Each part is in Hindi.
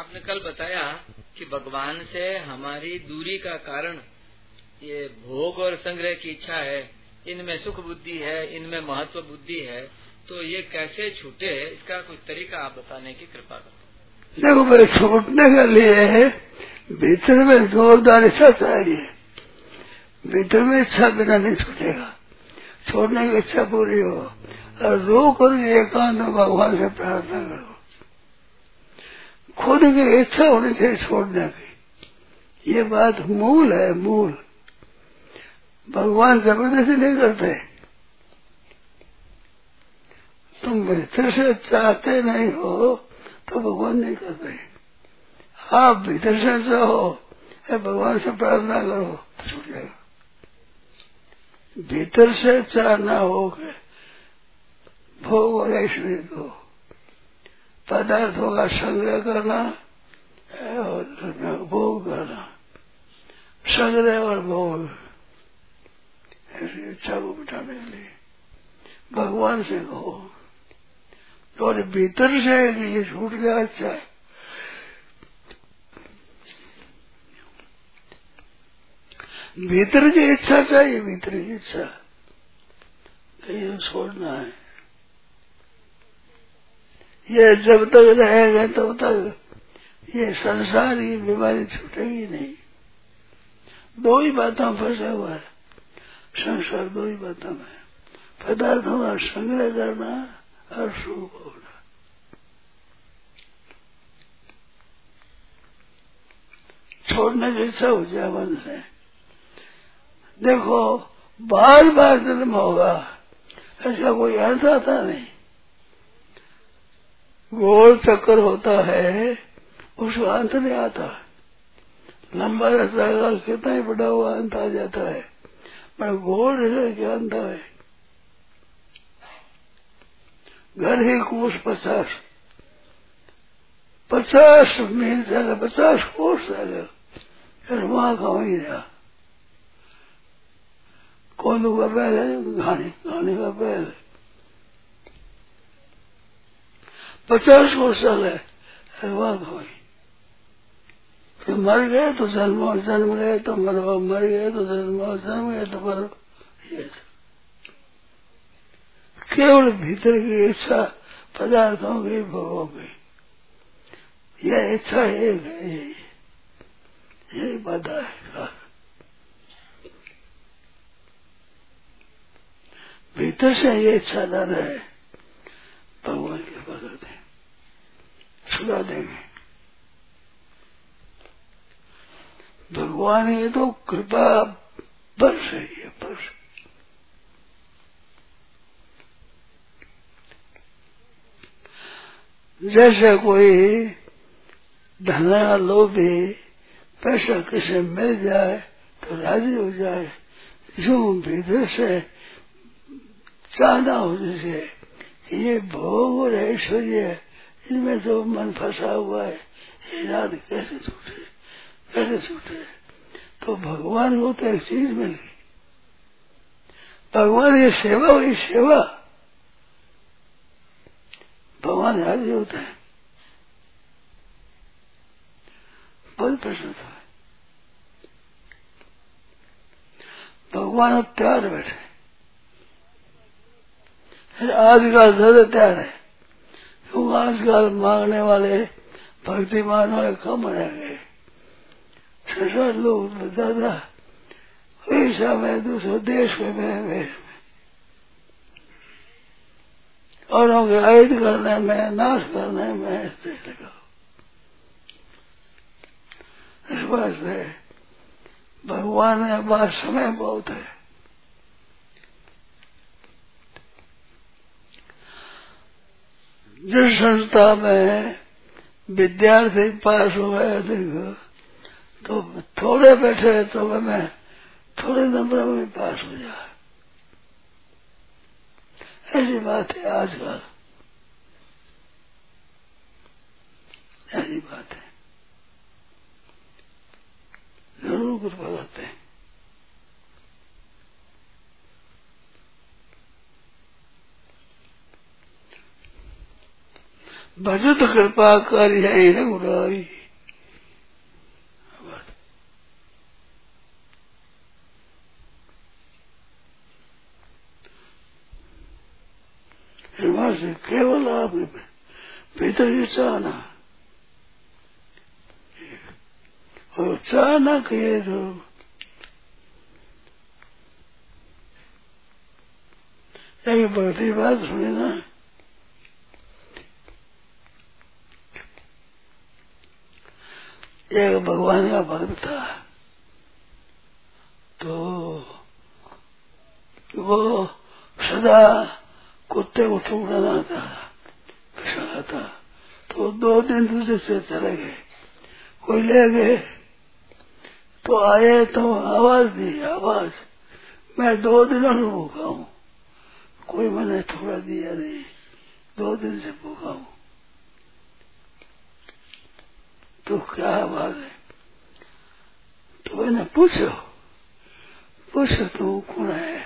आपने कल बताया कि भगवान से हमारी दूरी का कारण ये भोग और संग्रह की इच्छा है, इनमें सुख बुद्धि है, इनमें महत्व बुद्धि है तो ये कैसे छूटे, इसका कुछ तरीका आप बताने की कृपा करो। देखो भाई छूटने के लिए भीतर में जोरदार इच्छा चाहिए भीतर में इच्छा बिना नहीं छूटेगा। छोड़ने की इच्छा पूरी हो। और रो कर एकांत भगवान से प्रार्थना करो। खुद की इच्छा होनी चाहिए छोड़ने की ये बात मूल है, मूल। भगवान ज़बरदस्ती नहीं करते। तुम भीतर से चाहते नहीं हो तो भगवान नहीं करते। आप भीतर से चाहो भगवान से प्रार्थना करो तो जाएगा। भीतर से चाहना हो के भोग और ऐश्वर्य को पदार्थों का संग्रह करना और भोग करना संग्रह और भोग। इच्छा को मिटाने के लिए भगवान से कहो और भीतर से ये छूट गया अच्छा है। भीतर की इच्छा चाहिए, भीतर की इच्छा। कहीं छोड़ना है। ये जब तक रहेगा तब तक ये संसार की बीमारी छूटेगी नहीं। दो ही बातों फंसा हुआ है। संसार दो ही बातों में पदार्थों का संग्रह करना और सुख होना। छोड़ने की इच्छा हो जाए मन से। देखो, बार बार जन्म होगा, ऐसा कोई अर्थ आता नहीं। गोल चक्कर होता है उसको अंत नहीं आता लंबा रहता है, कितना ही बड़ा हुआ, अंत आ जाता है। पर गोल है क्या अंत है। घर ही कोष पचास। पचास मील जाएगा पचास कोष जाएगा फिर वहाँ का वही रहा। कौन का बैल है घानी का बैल पचास वर्ष है का वही फिर मर गए तो जन्म और जन्म गए तो मरो, मर गए तो जन्म और जन्म गए तो मरो। ये केवल भीतर की इच्छा, पदार्थों की भोगों की। यह इच्छा एक है, यही। यही बाधा है। भीतर से ये इच्छा न रहे, भगवान के बदल दे छुड़ा देंगे। भगवान, ये तो कृपा बरस रही है बरस जैसे कोई धना लोभी पैसा किसे मिल जाए तो राज़ी हो जाए, जो भीतर से चाहना हो जैसे, ये भोग और ऐश्वर्य इनमें जो मन फंसा हुआ है ये कैसे छूटे? कैसे छूटे? तो भगवान को तो एक चीज़ मिल। भगवान की सेवा हुई, सेवा। भगवान राज़ी होता है। बहुत प्रश्न था। भगवान अब तैयार बैठे आज का ज़्यादा तैयार है। क्योंकि आजकल मांगने वाले भक्तिमान वाले कम रह गए। छह लोग ज़्यादा ऐसा में दूसरे देश में में, में औरों के करने में नाश करने में इस बात से भगवान के पास समय बहुत है। जिस संस्था में विद्यार्थी पास हुए अधिक तो थोड़े बैठे तो मैं थोड़े नंबर में पास हो जाए ऐसी बात है आजकल। ऐसी बात है। ज़रूर कुछ करते हैं। भजत कृपा कर रघुराई केवल आप भीतर की चाहना। और चाहना किए जो एक बड़ी बात सुनी ना। एक भगवान का भक्त था। तो वो सदा कुत्ते को ठुकराना था था। तो दो दिन दूसरे से चले गए। कोई ले गए। तो आए तो आवाज़ दी, आवाज़। मैं दो दिनों से भूखा हूँ। कोई मैंने थोड़ा दिया नहीं। दो दिन से भूखा हूँ। तो क्या बात है? तो मैंने पूछो पूछो तू कौन है?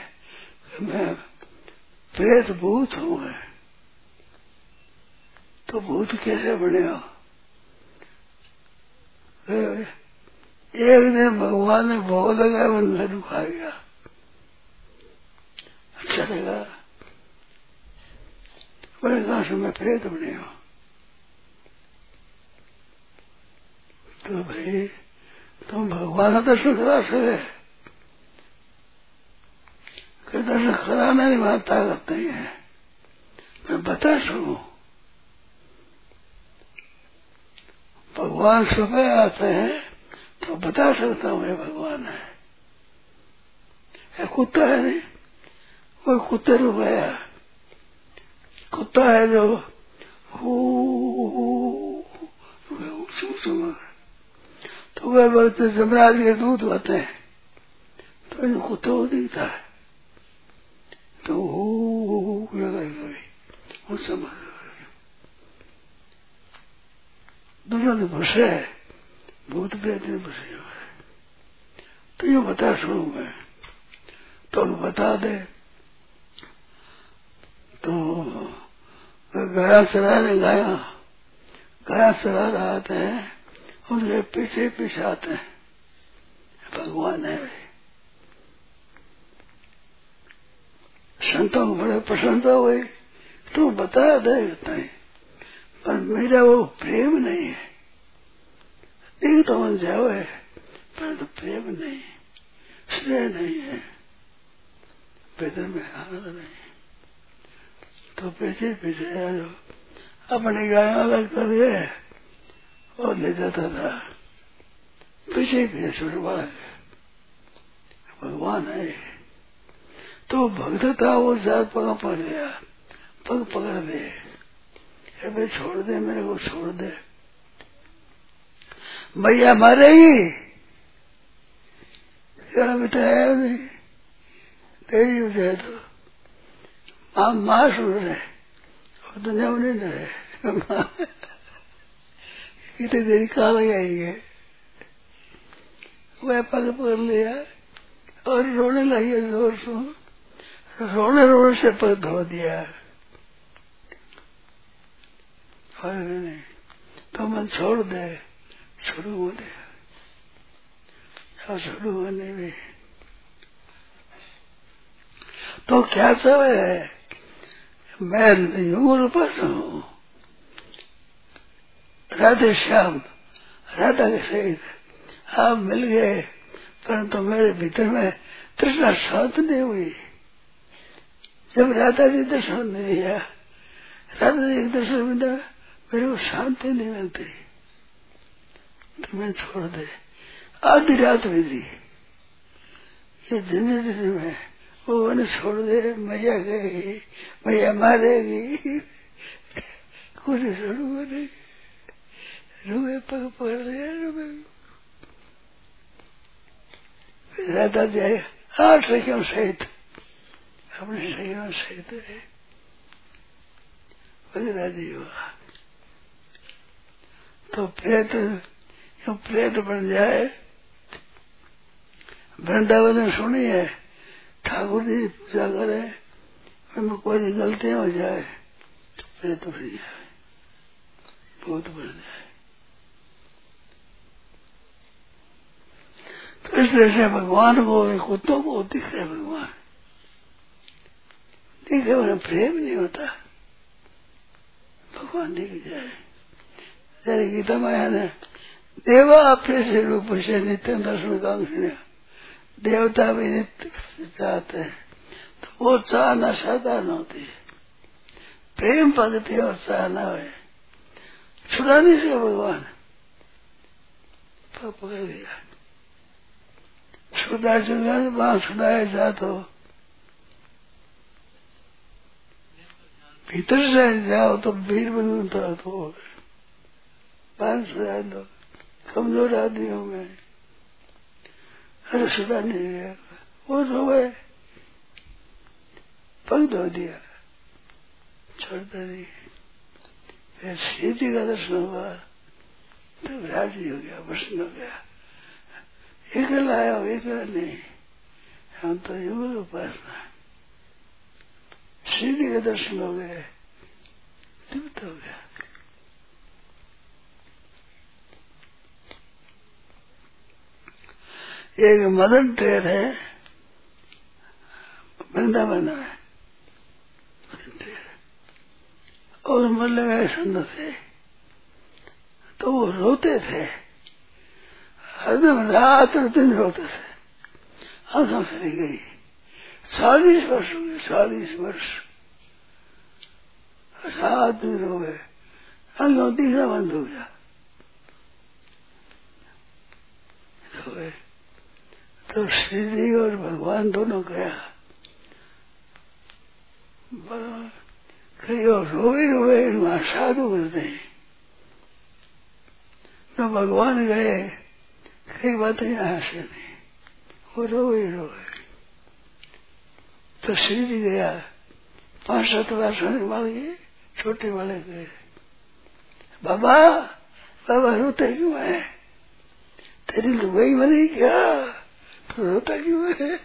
मैं प्रेत भूत हूँ है तो भूत कैसे बने हो? एक दिन भगवान ने भोग लगाया बंधन खा गया। अच्छा लगा। बड़े कहा, मैं प्रेत बने हूँ तो भाई तुम भगवान दर्शन करा सके दर्शन कराना नहीं वहाँ ताकत नहीं है मैं बता सकू भगवान सुबह आते हैं तो बता सकता हूँ ये भगवान है ये कुत्ता है नहीं वो कुत्ते रूप आया कुत्ता है जो तो वह वक्त जमराज के दूध होते हैं तो इन कुत्ते को दिखता है तो करेगा वो समझ दूसरा तो भूसे है भूत प्रेत भूसे तो ये बता सुनू मैं तो बता दे। तो गया चला रहे गया गया चला रहा थे उनके पीछे पीछे आते हैं। भगवान है संतों को बड़े प्रसन्न हुए तू बता दे नहीं पर मेरा वो प्रेम नहीं है। एक तो मन जाओ है, पर तो प्रेम नहीं स्नेह नहीं है। भीतर में आनंद नहीं तो पीछे पीछे अपनी गाय अलग कर गए और ले जाता था। पीछे पीछे छुटवा भगवान है तो भक्त था वो, जात पग पकड़ गया। पग पकड़ दे भाई छोड़ दे, मेरे को छोड़ दे। भैया मारेगी क्या बेटा है नहीं। तेरी हो जाए तो। माँ माँ सुन रहे। और दुनिया में नहीं। रहे कितनी देरी कहा लगाएँगे वह पग पकड़ लिया और रोने लगी ज़ोर सुन रोने रोने से पग धो दिया। और तो मन छोड़ दे, शुरू होने शुरू होने में। तो क्या सब है? मैं यूँ रूपस हूँ। राधे श्याम, राधा के सहित आप मिल गए, परंतु मेरे भीतर में तृष्णा शांत नहीं हुई। जब राधा जी दर्शन नहीं दिया राधा जी दर्शन मिला मेरे को शांति नहीं मिलती। तो मैं छोड़ दे, आधी रात विधि ये ज़िंदगी में वो मैंने छोड़ दे, मैया गई मैया मारेगी कुछ छोड़ू नहीं रुए पग पकड़ लिया राधा जाए सखियों सहित अपने सखियों सहित राज़ी हुआ तो प्रेत जो प्रेत बन जाए वृंदावन सुनी है ठाकुर जी पूजा करे उनमें कोई गलती हो जाए तो प्रेत बन जाए भूत बन जाए तो इस से भगवान को कुत्तों को दिखे भगवान दिखे उन्हें प्रेम नहीं होता भगवान दिख जाए जैसे गीता माया ने देवा अपने से रूप से नित्य दर्शन कांक्षण देवता भी नित्य चाहते हैं तो वो चाहना साधारण होती है प्रेम पद्धति और चाहना है छुड़ा नहीं सके भगवान पकड़ दिया छुड़ाया जा तो भीतर से जाओ तो वीर बनता तो बाहर छुड़ा दो कमज़ोर आदमी हो गए। छुड़ा नहीं गया। वो रो गए। पग धो दिया। छोड़ता नहीं। फिर सीधी का दर्शन हुआ तो राज़ी हो गया प्रश्न हो गया। एकल आया एकल नहीं। हम तो युग उपासना सीधी के दर्शन हो गए। तृप्त हो गया। एक मदन टेर है। वृंदावन में। और मल्ल गए संत थे तो वो रोते थे। हरदम रात और दिन रोते थे। आँखों से गई। चालीस वर्ष हो गए चालीस वर्ष। रात दिन रो गए। आँखों दिखना बंद हो गया। तो श्री जी और भगवान दोनों गया। कहीं और रोए रोए, वहाँ साधु करते हैं। तो भगवान गए। कई बातें यहाँ से नहीं। वो रोए रोए। तो श्री जी गया। पाँच सात बार सोने वाले छोटे वाले गए बाबा बाबा रोते क्यों है? तेरी लुगाई बनी क्या? तो रोता क्यों है?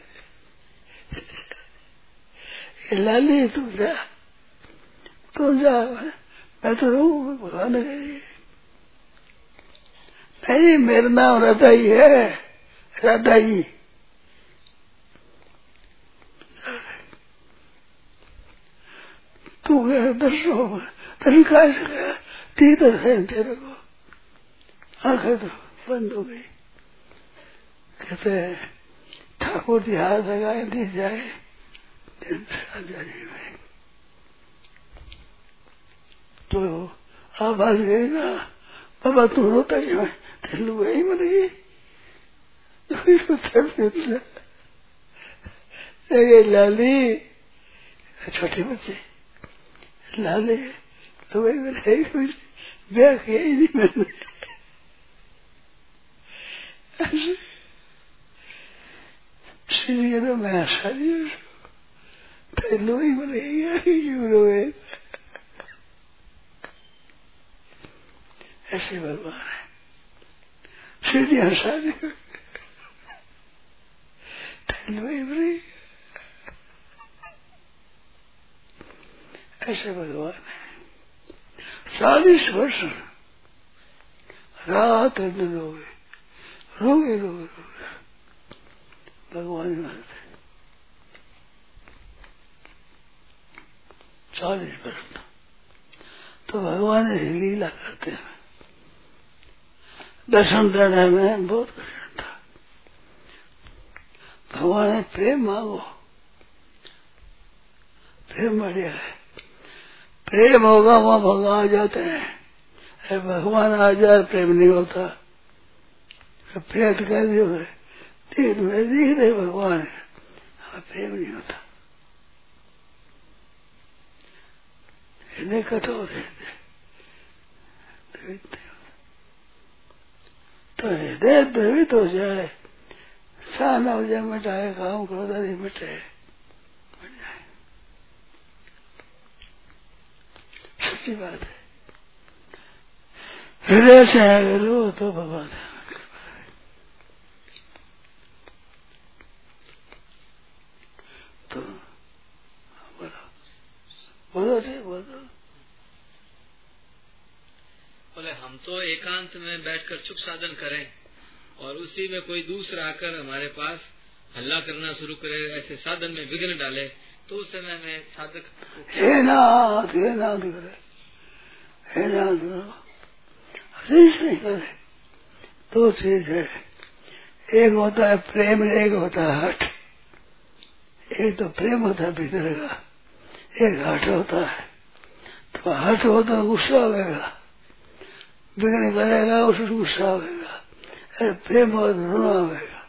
लाली तू जा। तू जा। मैं तो रू भगवान गई। नहीं, मेरा नाम राधा ही। है राधा ही तू गया दर्शो दर्शन कहा से गया ती दर्शन तेरे को। आँखें तो बंद हो गई। कहते हैं, ठाकुर जी हाथ लगाए, दी जाए। तो आवाज़ गई ना, बाबा तू रोता क्यों है? तेलू वही मर गई लाली छोटे बच्चे। लाली तो वही मेरे कुछ ब्याह किया ही नहीं मैंने श्री तो मैं शादी पहलो ही मरेगा क्यों रोए ऐसे भगवान है सीधी हंसा दे ऐसे भगवान है। चालीस वर्ष रात दिन रोगे रोगे रोगे रोगे भगवान चालीस वर्ष। तो भगवान लीला करते हैं। दर्शन देने में बहुत कठिन था। भगवान प्रेम मांगो। प्रेम बढ़िया है। प्रेम होगा, वहाँ भगवान आ जाते हैं। भगवान आ जाए, प्रेम नहीं होता। प्रेत कह दियो तीन में दिख रहे भगवान। हमें प्रेम नहीं होता। इतने कठोर है। तो हृदय द्रवित हो जाए सान हो जाए, मिटाए काम क्रोध आदि मिटे सच्ची बात है। हृदय से रो तो भगवान है तो बोलो बोलो रे बोलो। बोले, हम तो एकांत में बैठकर चुप साधन करें और उसी में कोई दूसरा आकर हमारे पास हल्ला करना शुरू करे, ऐसे साधन में विघ्न डाले तो उस समय में साधक दो चीज़ है एक होता है प्रेम, एक होता है हट एक तो प्रेम होता है भीतर का एक हट होता है तो हट होता है गुस्सा आएगा बिगड़ करेगा उसको गुस्सा आएगा प्रेम हो तो रोना आएगा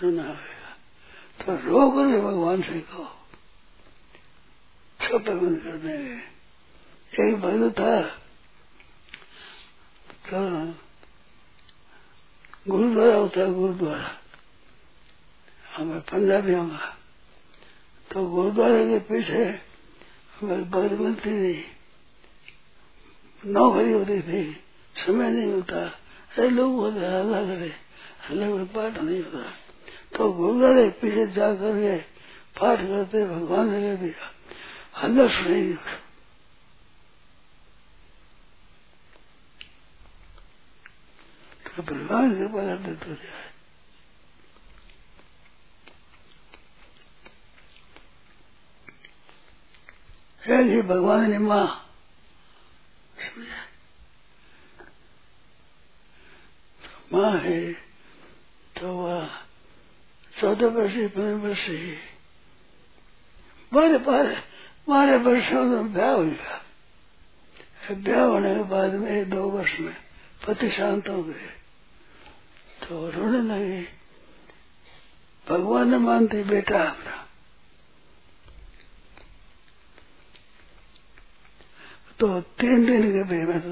रोना आएगा तो रो कर भगवान से कहो सब बंद करने में एक भक्त था तो गुरुद्वारा होता है गुरुद्वारा हमें पंजाबी में तो गुरुद्वारे के पीछे हमें भगत बनती नहीं नौकरी होती थी, समय नहीं होता। अरे लोग होते हल्ला करे हल्ला में पाठ नहीं होता। तो गुरुद्वारे के पीछे जा करके पाठ करते, भगवान ने कह दिया हल्ला सुनेगी तो भगवान के पकड़ते तो जाए है जी भगवान ने माँ माँ है तो वह चौदह वर्षीय पंद्रह वर्षीय बारह बारह बारह वर्षों में ब्याह हो गया ब्याह होने के बाद में दो वर्ष में पति शांत हो गए। तो रोने लगे। भगवान ने मानते, बेटा अपना तो तीन दिन के भी मैं तो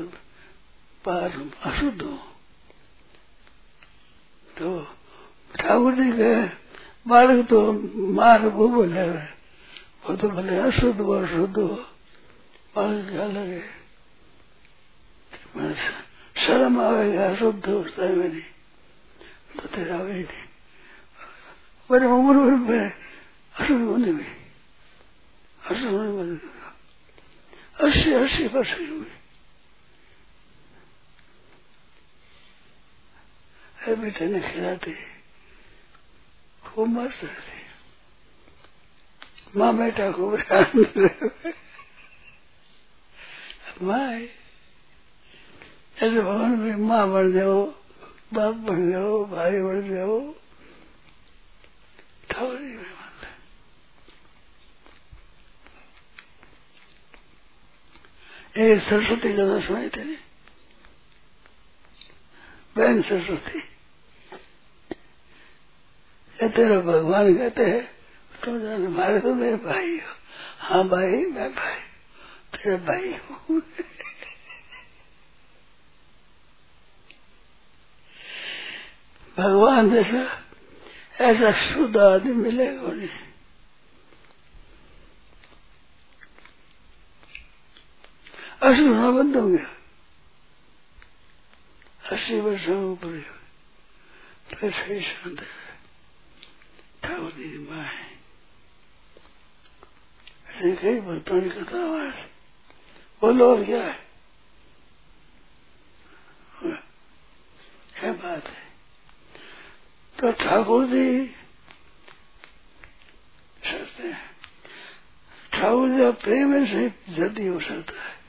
पार अशुद्ध हूँ तो ठाकुर जी के बालक तो मार वो बोले, वो तो बोले, अशुद्ध हो अशुद्ध हो। बालक क्या लगे शर्म आवेगा अशुद्ध होता है मेरी तो तेरा आवे नहीं मेरे उम्र में अशुद्ध होने में, अशुद्ध होने में अस्सी अस्सी वर्ष की हुई है बेटे ने खिलाते। खूब मस्त रहते। माँ बेटा खूब माँ ऐसे भगवान में माँ बन जाओ, बाप बन जाओ, भाई बन जाओ। ठाकुर एक सरस्वती ज़्यादा सुनाई थे बहन सरस्वती तेरा भगवान कहते हैं, तुम जाने, मारे तो मेरे भाई हो। हाँ भाई, मैं भाई, तेरा भाई हूँ। भगवान जैसा, ऐसा शुद्ध आदमी मिलेगा उन्हें अस्सी होना बंद हो गया अस्सी वर्षों ऊपर फिर सही शांत ठाकुर माँ है ऐसे कई भक्तों की कथा वहाँ बोलो और क्या है है बात है तो ठाकुर जी सकते हैं ठाकुर जी प्रेम से जल्दी हो सकता है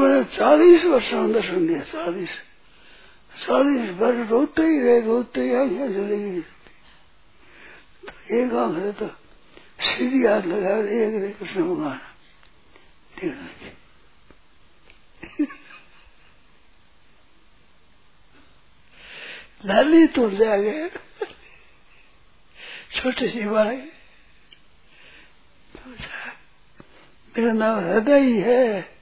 दर्शन चालीस वर्ष अंदर सुन दिया चालीस। चालीस वर्ष रोते ही रहे, रोते ही आँखें चली गई तो एक आँख है तो सीधी हाथ लगा एक रे कृष्ण भगवान लाली तो ले गए छोटी सी बाई मेरा नाम हृदय ही है।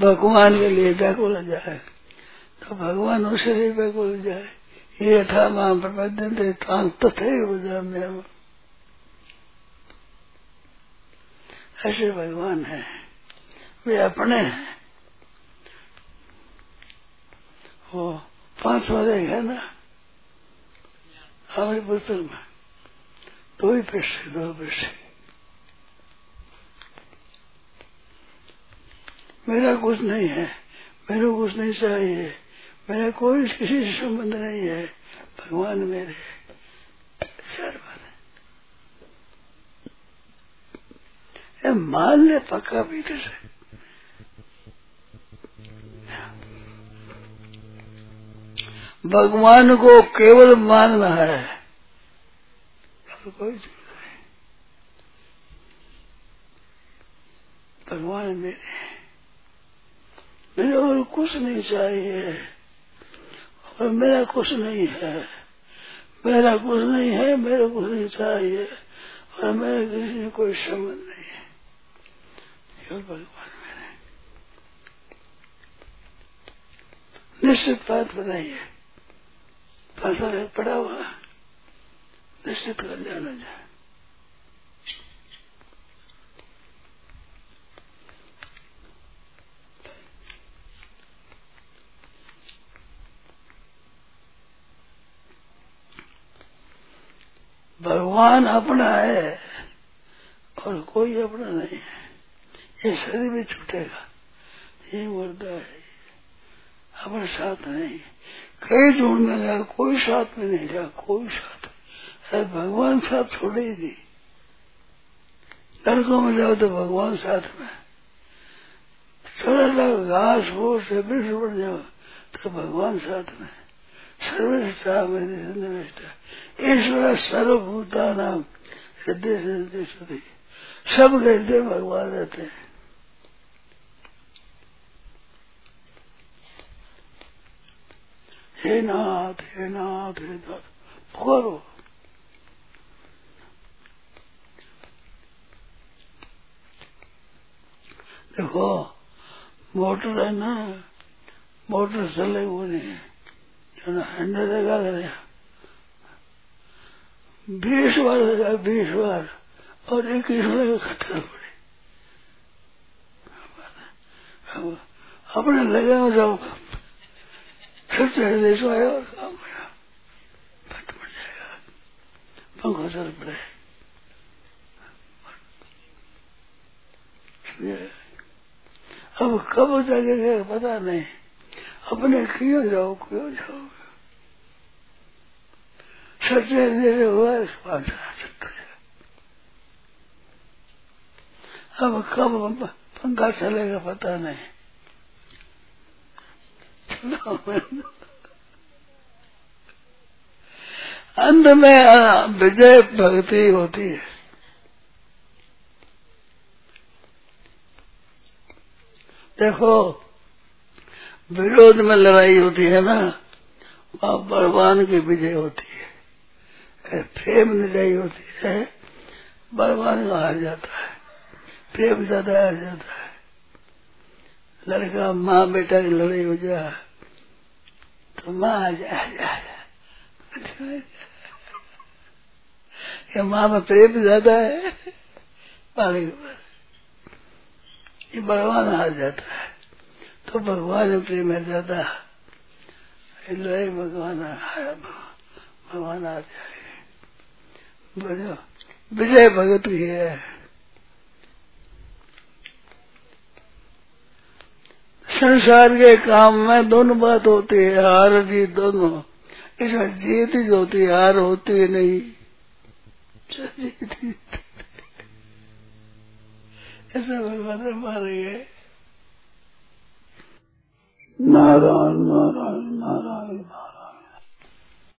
भगवान के लिए व्याकुल जाए तो भगवान उसे लिए व्याकुल जाए। ये था माँ प्रबंधन थे तथे हो मेरा ऐसे भगवान है। वे अपने हैं। वो पाँच वाले है ना हमारी पुस्तक में। ही पैसे दो पैसे मेरा कुछ नहीं है मेरे कुछ नहीं चाहिए मेरा कोई किसी से संबंध नहीं है भगवान मेरे बात मान ले पक्का भी कैसे भगवान को केवल मानना है और कोई नहीं। भगवान मेरे मेरे और कुछ नहीं चाहिए और मेरा कुछ नहीं है। मेरा कुछ नहीं है, मेरे कुछ नहीं चाहिए और मेरे किसी से कोई संबंध नहीं है। केवल भगवान, मेरे निश्चित बात बताइए। फ़सल है, पड़ा हुआ निश्चित कर जाना जाए भगवान अपना है और कोई अपना नहीं है। ये शरीर भी छूटेगा, ये मुर्दा है, अपने साथ नहीं। कई जोड़ में कोई साथ में नहीं गया कोई साथ है भगवान साथ छोड़े ही नहीं। नरकों में जाओ तो भगवान साथ में। सरल घास फूस से वृक्ष बढ़ जाओ तो भगवान साथ में। सर्वेष्ठा में ईश्वर सर्वभूता नाम सिद्धि सिद्धि सब कहते भगवान रहते हैं। हे नाथ हे नाथ हे नाथ पुकारो देखो, मोटर है ना, मोटर चले वो नहीं हैंडल लगा गया बीस बार लगा बीस बार। और इक्कीस बार खतरा पड़े अपने लगे हो जाओ। फिर चढ़ सो आया और काम गया फट पड़ जाएगा। पंखा चल पड़े। अब कब जगेगा पता नहीं। अपने क्यों जाओ क्यों जाओ। सच्चे मेरे हुआ, इस पास अब कब पंखा चलेगा, पता नहीं। अंत में, विजय भक्ति होती है। देखो, विरोध में लड़ाई होती है ना, वहाँ बलवान की विजय होती है। प्रेम लड़ाई होती है, बलवान का हार जाता है, प्रेम ज़्यादा हार जाता है। लड़का माँ बेटा की लड़ाई हो जाए तो माँ आ जा माँ में प्रेम ज़्यादा है पाने के बाद ये भगवान हार जाता है। तो भगवान में प्रेम है। ज़्यादा लड़ाई भगवान भगवान आ जाए। बोलो, विजय भगत ही है। संसार के काम में दोनों बात होती है, हार जीत दोनों। इसमें जीत ही होती है, हार होती है नहीं। जीत ऐसा भगवान मारे गए। नारायण नारायण नारायण।